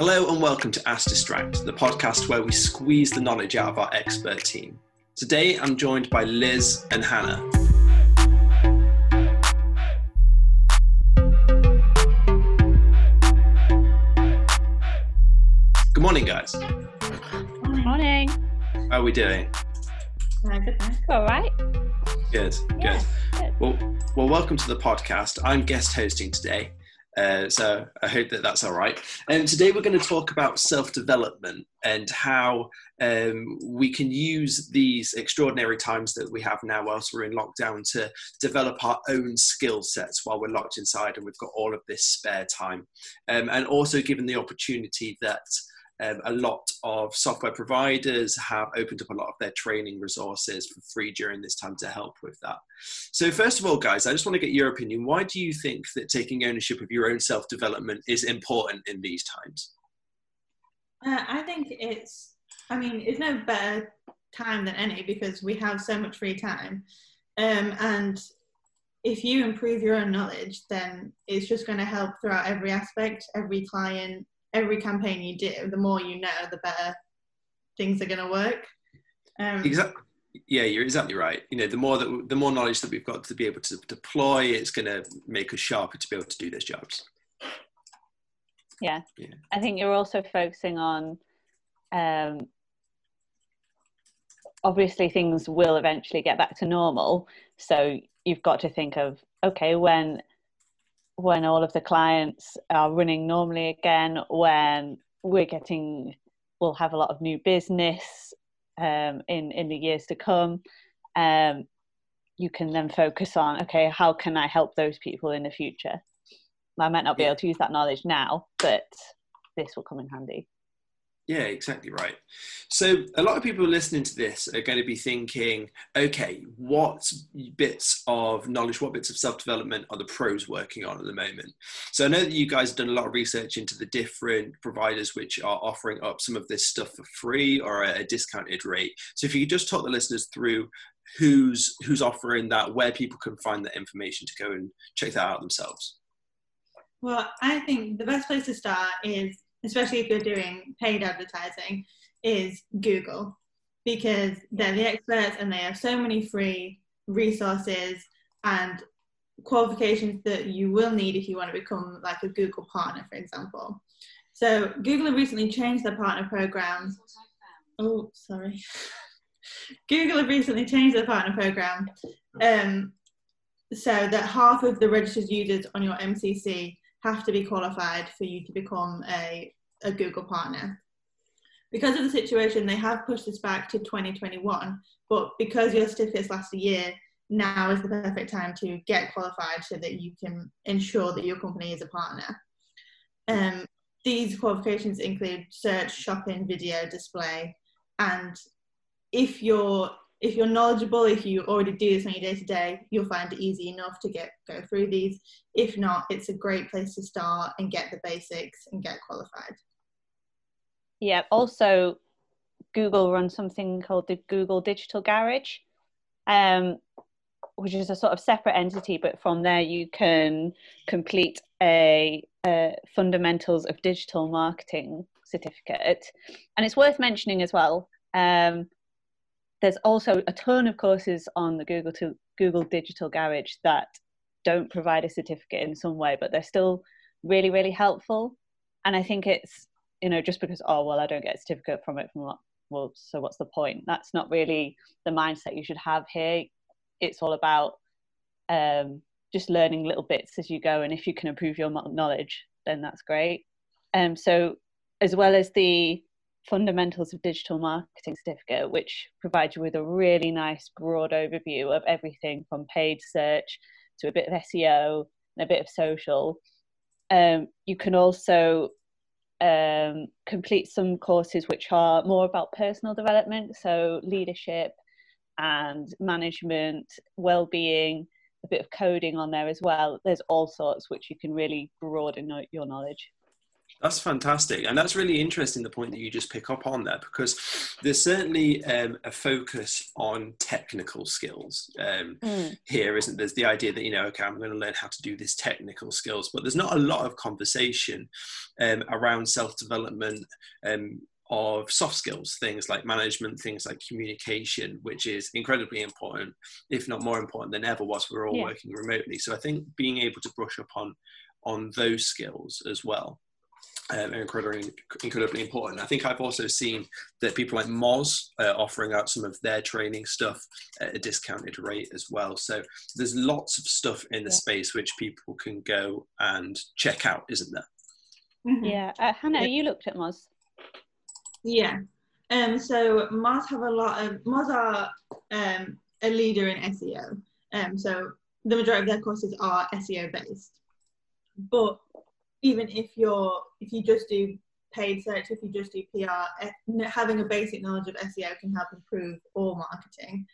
Hello and welcome to Ask Distract, the podcast where we squeeze the knowledge out of our expert team. Today I'm joined by Liz and Hannah. Good morning, guys. Good Morning. How are we doing? Good, thanks. All right. Good, Yeah, good. good. Well, well, welcome to the podcast. I'm guest hosting today, uh, so I hope that that's all right. And today we're going to talk about self development and how um, we can use these extraordinary times that we have now, whilst we're in lockdown, to develop our own skill sets while we're locked inside and we've got all of this spare time. Um, and also given the opportunity that um, a lot of software providers have opened up a lot of their training resources for free during this time to help with that. So, first of all, guys, I just want to get your opinion. Why do you think that taking ownership of your own self development is important in these times? Uh, I think it's, I mean, it's no better time than any because we have so much free time. Um, and if you improve your own knowledge, then it's just going to help throughout every aspect, every client, every campaign you do. The more you know, the better things are going to work. Um, Exactly. Yeah, you're exactly right. You know, the more that the more knowledge that we've got to be able to deploy, it's going to make us sharper to be able to do those jobs. Yeah. Yeah. I think you're also focusing on um, obviously things will eventually get back to normal. So you've got to think of okay, when when all of the clients are running normally again, when we're getting we'll have a lot of new business um, in in the years to come. Um, you can then focus on okay, how can I help those people in the future? I might not be able to use that knowledge now, but this will come in handy. Yeah, exactly right. So, a lot of people listening to this are going to be thinking, okay, what bits of knowledge, what bits of self development are the pros working on at the moment? So, I know that you guys have done a lot of research into the different providers which are offering up some of this stuff for free or at a discounted rate. So, if you could just talk the listeners through who's who's offering that, where people can find that information to go and check that out themselves. Well, I think the best place to start is, especially if you're doing paid advertising, is Google because they're the experts and they have so many free resources and qualifications that you will need if you want to become like a Google partner, for example. So Google have recently changed their partner program. Oh, sorry. Google have recently changed their partner program um, so that half of the registered users on your MCC have to be qualified for you to become a, a Google partner. Because of the situation, they have pushed this back to 2021, but because your certificates last a year, now is the perfect time to get qualified so that you can ensure that your company is a partner. Um, these qualifications include search, shopping, video, display, and if you're if you're knowledgeable, if you already do this on your day to day, you'll find it easy enough to get go through these. If not, it's a great place to start and get the basics and get qualified. Yeah. Also, Google runs something called the Google Digital Garage, um, which is a sort of separate entity, but from there you can complete a, a fundamentals of digital marketing certificate. And it's worth mentioning as well. Um, there's also a ton of courses on the Google to Google Digital Garage that don't provide a certificate in some way, but they're still really, really helpful. And I think it's you know just because oh well I don't get a certificate from it from what well so what's the point? That's not really the mindset you should have here. It's all about um, just learning little bits as you go, and if you can improve your knowledge, then that's great. Um, so as well as the fundamentals of digital marketing certificate which provides you with a really nice broad overview of everything from paid search to a bit of seo and a bit of social. Um, you can also um, complete some courses which are more about personal development so leadership and management well-being a bit of coding on there as well. There's all sorts which you can really broaden your knowledge That's fantastic. And that's really interesting, the point that you just pick up on there, because there's certainly um, a focus on technical skills um, mm. here, isn't there? There's the idea that, you know, okay, I'm going to learn how to do this technical skills, but there's not a lot of conversation um, around self development um, of soft skills, things like management, things like communication, which is incredibly important, if not more important than ever, whilst we're all yeah. working remotely. So I think being able to brush up on on those skills as well um, incredibly, incredibly important. I think I've also seen that people like Moz uh, offering out some of their training stuff at a discounted rate as well. So there's lots of stuff in the yeah. space which people can go and check out, isn't there? Mm-hmm. Yeah, uh, Hannah, yeah. you looked at Moz. Yeah. Um, so Moz have a lot of Moz are um, a leader in SEO. Um, so the majority of their courses are SEO based, but even if you're if you just do paid search, if you just do PR, eh, having a basic knowledge of SEO can help improve all marketing.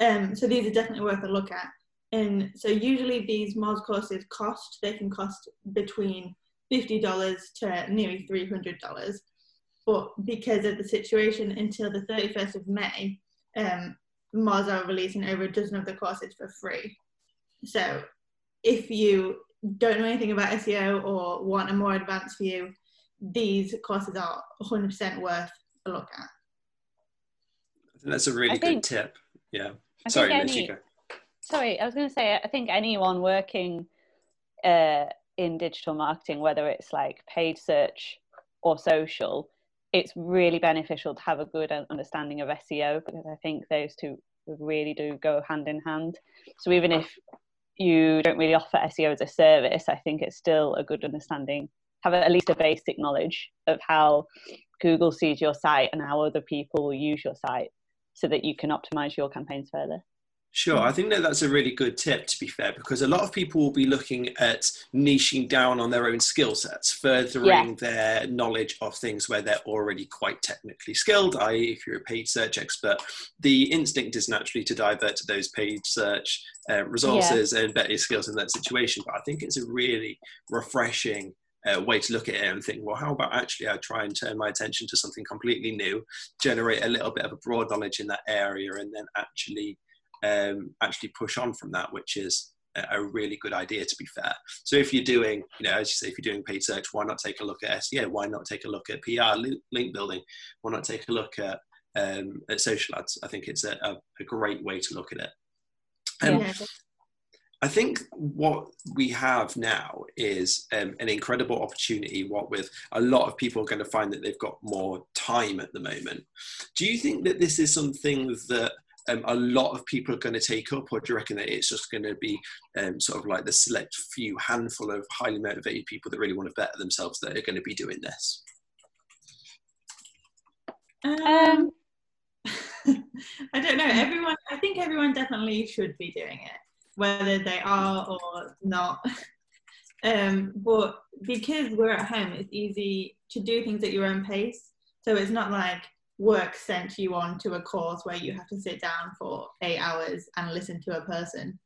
Um, so these are definitely worth a look at. And so usually these Moz courses cost, they can cost between $50 to nearly $300. But because of the situation until the 31st of May, um, Moz are releasing over a dozen of the courses for free. So if you don't know anything about SEO or want a more advanced view, these courses are 100% worth a look at. That's a really I good think, tip. Yeah. I sorry, any, Sorry, I was going to say, I think anyone working uh, in digital marketing, whether it's like paid search or social, it's really beneficial to have a good understanding of SEO because I think those two really do go hand in hand. So even if you don't really offer SEO as a service, I think it's still a good understanding, have at least a basic knowledge of how Google sees your site and how other people will use your site so that you can optimize your campaigns further. Sure, I think that that's a really good tip to be fair, because a lot of people will be looking at niching down on their own skill sets, furthering yeah. their knowledge of things where they're already quite technically skilled, i.e., if you're a paid search expert, the instinct is naturally to divert to those paid search uh, resources yeah. and better your skills in that situation. But I think it's a really refreshing uh, way to look at it and think, well, how about actually I try and turn my attention to something completely new, generate a little bit of a broad knowledge in that area, and then actually um, actually push on from that, which is a really good idea to be fair. So if you're doing, you know, as you say, if you're doing paid search, why not take a look at SEO? Why not take a look at PR link building? Why not take a look at um, at social ads? I think it's a, a, great way to look at it. Um, yeah. I think what we have now is um, an incredible opportunity. What with a lot of people are going to find that they've got more time at the moment. Do you think that this is something that um, a lot of people are going to take up, or do you reckon that it's just going to be um, sort of like the select few handful of highly motivated people that really want to better themselves that are going to be doing this? Um, I don't know. Everyone, I think everyone definitely should be doing it, whether they are or not. Um, but because we're at home, it's easy to do things at your own pace. So it's not like work sent you on to a course where you have to sit down for eight hours and listen to a person.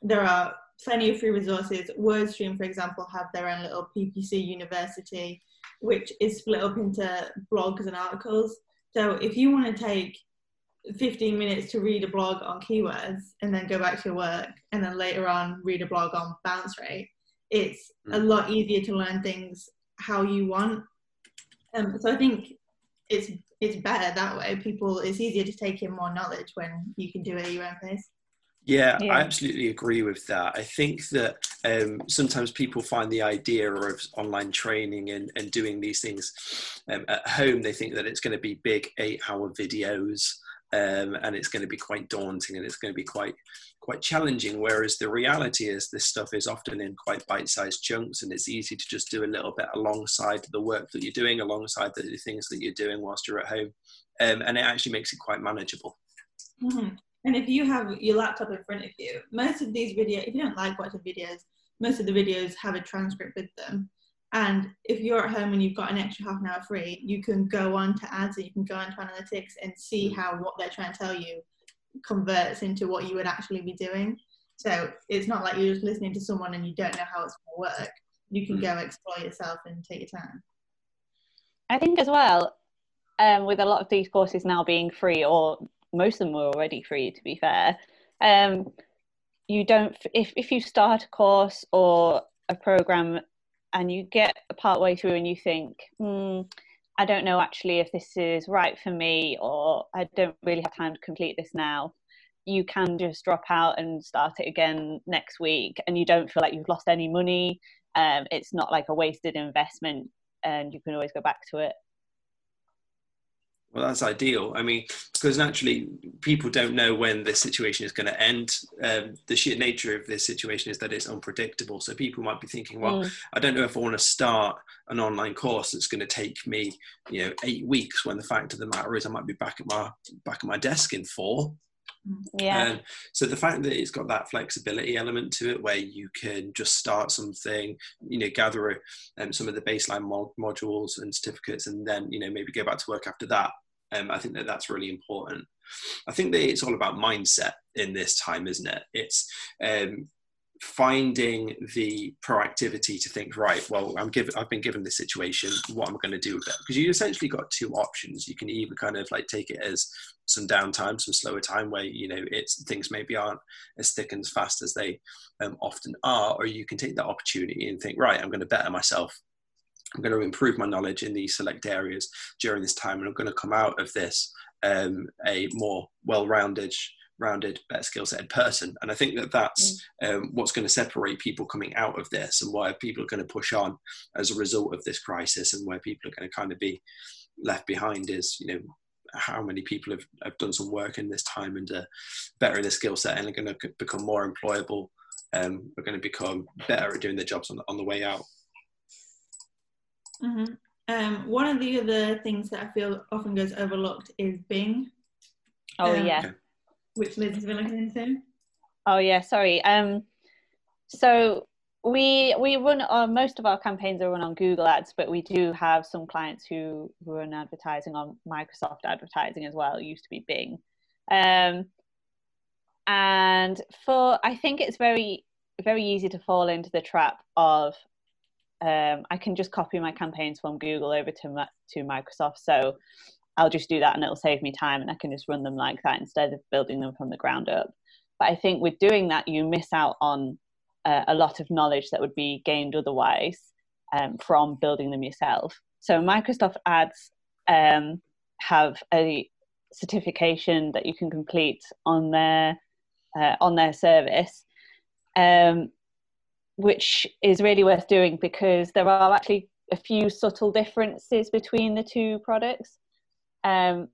There are plenty of free resources. WordStream, for example, have their own little PPC university, which is split up into blogs and articles. So if you want to take 15 minutes to read a blog on keywords and then go back to your work and then later on read a blog on bounce rate, it's mm. a lot easier to learn things how you want. Um, so I think it's it's better that way. People, it's easier to take in more knowledge when you can do it at your own pace. Yeah, yeah, I absolutely agree with that. I think that um, sometimes people find the idea of online training and, and doing these things um, at home, they think that it's going to be big eight hour videos um, and it's going to be quite daunting and it's going to be quite quite challenging. Whereas the reality is, this stuff is often in quite bite-sized chunks, and it's easy to just do a little bit alongside the work that you're doing, alongside the things that you're doing whilst you're at home, um, and it actually makes it quite manageable. Mm-hmm. And if you have your laptop in front of you, most of these videos, if you don't like watching videos, most of the videos have a transcript with them. And if you're at home and you've got an extra half an hour free, you can go on to ads and you can go on to analytics and see how what they're trying to tell you converts into what you would actually be doing. So it's not like you're just listening to someone and you don't know how it's going to work. You can mm. go explore yourself and take your time. I think as well, um, with a lot of these courses now being free, or most of them were already free, to be fair. Um, you don't if if you start a course or a program and you get part way through and you think, hmm, I don't know actually if this is right for me, or I don't really have time to complete this now. You can just drop out and start it again next week, and you don't feel like you've lost any money. Um, it's not like a wasted investment, and you can always go back to it. Well, that's ideal. I mean, because naturally, people don't know when this situation is going to end. Um, the sheer nature of this situation is that it's unpredictable. So people might be thinking, "Well, mm. I don't know if I want to start an online course that's going to take me, you know, eight weeks." When the fact of the matter is, I might be back at my back at my desk in four. Yeah. Um, so the fact that it's got that flexibility element to it, where you can just start something, you know, gather um, some of the baseline mod- modules and certificates, and then you know maybe go back to work after that. Um, I think that that's really important. I think that it's all about mindset in this time, isn't it? It's um, finding the proactivity to think right well i'm given i've been given this situation what am i going to do with it? Because you essentially got two options. You can either kind of like take it as some downtime some slower time where you know it's things maybe aren't as thick and as fast as they um, often are or you can take that opportunity and think right i'm going to better myself. I'm going to improve my knowledge in these select areas during this time and i'm going to come out of this um, a more well-rounded rounded, better skill set person. And I think that that's mm. um, what's going to separate people coming out of this and why people are going to push on as a result of this crisis and where people are going to kind of be left behind is, you know, how many people have, have done some work in this time and uh, better in their skill set and are going to become more employable, um, are going to become better at doing their jobs on the, on the way out. Mm-hmm. Um, one of the other things that I feel often goes overlooked is Bing. Oh um, yeah. Which Liz has been looking into? Oh yeah, sorry. Um, so we we run uh, most of our campaigns are run on Google Ads, but we do have some clients who run advertising on Microsoft advertising as well. It used to be Bing, um, and for I think it's very very easy to fall into the trap of um, I can just copy my campaigns from Google over to to Microsoft. So I'll just do that and it'll save me time and I can just run them like that instead of building them from the ground up. But I think with doing that, you miss out on uh, a lot of knowledge that would be gained otherwise um, from building them yourself. So Microsoft Ads um, have a certification that you can complete on their uh, on their service, um, which is really worth doing because there are actually a few subtle differences between the two products um,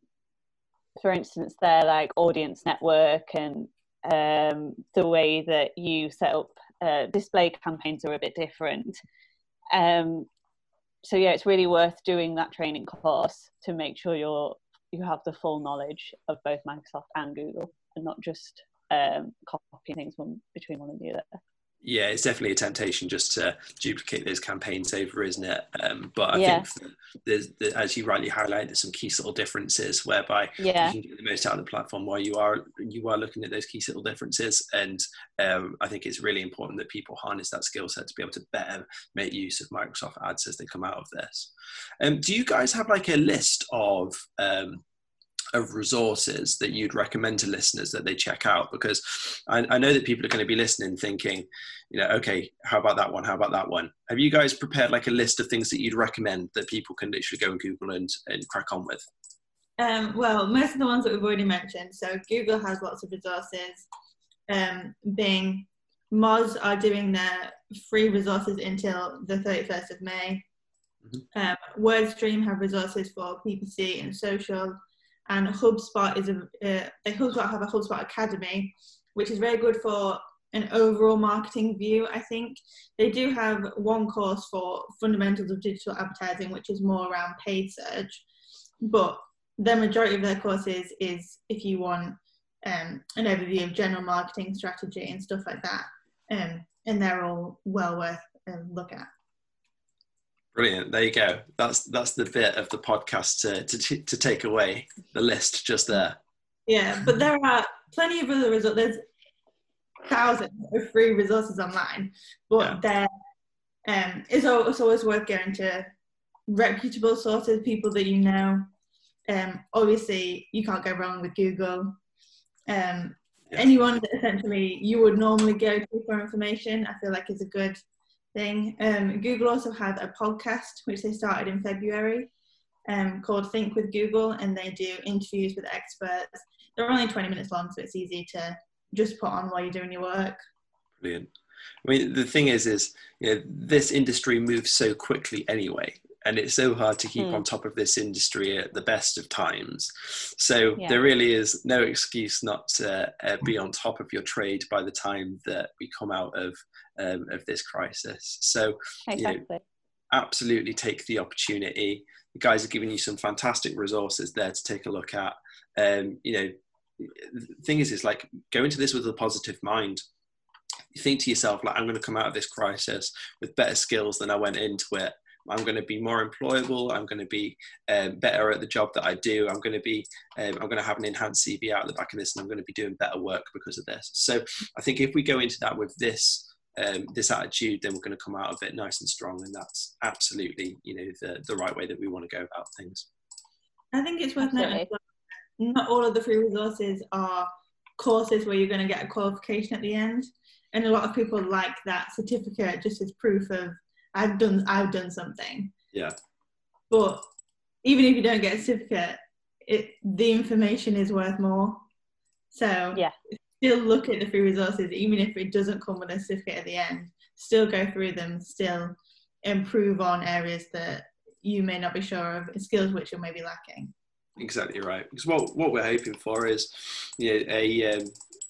for instance, their like audience network and um, the way that you set up uh, display campaigns are a bit different. Um, so yeah, it's really worth doing that training course to make sure you're you have the full knowledge of both Microsoft and Google, and not just um, copying things one between one and the other yeah, it's definitely a temptation just to duplicate those campaigns over, isn't it? Um, but I yeah. think there's, as you rightly highlight, there's some key subtle differences whereby yeah. you can get the most out of the platform while you are you are looking at those key subtle differences. And um, I think it's really important that people harness that skill set to be able to better make use of Microsoft Ads as they come out of this. Um, do you guys have like a list of um, of resources that you'd recommend to listeners that they check out? Because I, I, know that people are going to be listening thinking, you know, okay, how about that one? How about that one? Have you guys prepared like a list of things that you'd recommend that people can literally go and Google and, and crack on with? Um, well, most of the ones that we've already mentioned. So Google has lots of resources. Um, Bing, Moz are doing their free resources until the 31st of May. Mm-hmm. Um, WordStream have resources for PPC and social and HubSpot is a uh, HubSpot have a HubSpot Academy, which is very good for an overall marketing view. I think they do have one course for fundamentals of digital advertising, which is more around paid search, but the majority of their courses is if you want um, an overview of general marketing strategy and stuff like that, um, and they're all well worth a look at. Brilliant. There you go. That's that's the bit of the podcast to to, to take away the list just there. Yeah, but there are plenty of other results. There's thousands of free resources online, but yeah. there um, it's, always, it's always worth going to reputable sources, people that you know. Um, obviously, you can't go wrong with Google. Um. Anyone that essentially you would normally go to for information, I feel like is a good thing. Um, Google also has a podcast which they started in February um, called Think with Google, and they do interviews with experts. They're only 20 minutes long, so it's easy to just put on while you're doing your work. Brilliant. I mean, the thing is, is you know, this industry moves so quickly anyway, and it's so hard to keep mm. on top of this industry at the best of times. So yeah. there really is no excuse not to uh, be on top of your trade by the time that we come out of um, of this crisis. So exactly. you know, absolutely take the opportunity. The guys are giving you some fantastic resources there to take a look at. Um, you know, the thing is, is like go into this with a positive mind you think to yourself like i'm going to come out of this crisis with better skills than i went into it i'm going to be more employable i'm going to be um, better at the job that i do i'm going to be um, i'm going to have an enhanced cv out of the back of this and i'm going to be doing better work because of this so i think if we go into that with this um, this attitude, then we're going to come out of it nice and strong, and that's absolutely, you know, the the right way that we want to go about things. I think it's worth noting not all of the free resources are courses where you're going to get a qualification at the end and a lot of people like that certificate just as proof of I've done I've done something. Yeah. But even if you don't get a certificate, it the information is worth more. So yeah, still look at the free resources, even if it doesn't come with a certificate at the end. Still go through them. Still improve on areas that you may not be sure of, skills which you may be lacking exactly right. Because what what we're hoping for is, you know, a um,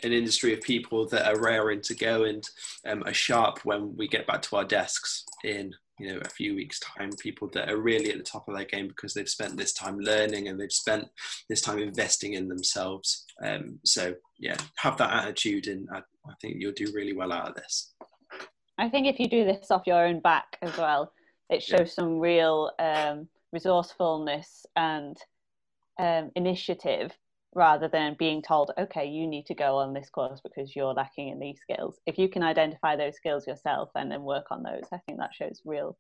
an industry of people that are raring to go and um, are sharp when we get back to our desks in you know a few weeks time people that are really at the top of their game because they've spent this time learning and they've spent this time investing in themselves um, so yeah have that attitude and I, I think you'll do really well out of this i think if you do this off your own back as well it shows yeah. some real um, resourcefulness and um, initiative rather than being told, okay, you need to go on this course because you're lacking in these skills. If you can identify those skills yourself and then work on those, I think that shows real,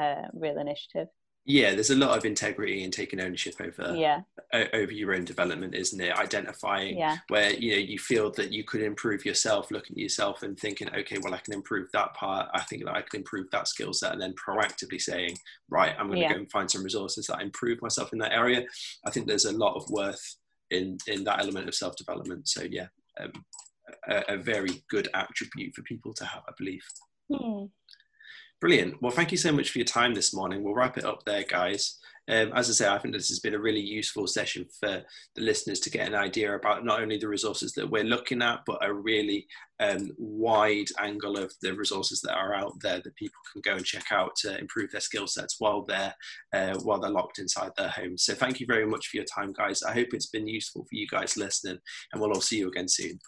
uh, real initiative yeah there's a lot of integrity in taking ownership over yeah over your own development isn't it identifying yeah. where you know you feel that you could improve yourself looking at yourself and thinking okay well i can improve that part i think that i can improve that skill set and then proactively saying right i'm going to yeah. go and find some resources that improve myself in that area i think there's a lot of worth in in that element of self-development so yeah um, a, a, very good attribute for people to have i believe hmm. Brilliant. Well, thank you so much for your time this morning. We'll wrap it up there, guys. Um, as I say, I think this has been a really useful session for the listeners to get an idea about not only the resources that we're looking at, but a really um, wide angle of the resources that are out there that people can go and check out to improve their skill sets while they're uh, while they're locked inside their homes. So thank you very much for your time, guys. I hope it's been useful for you guys listening, and we'll all see you again soon.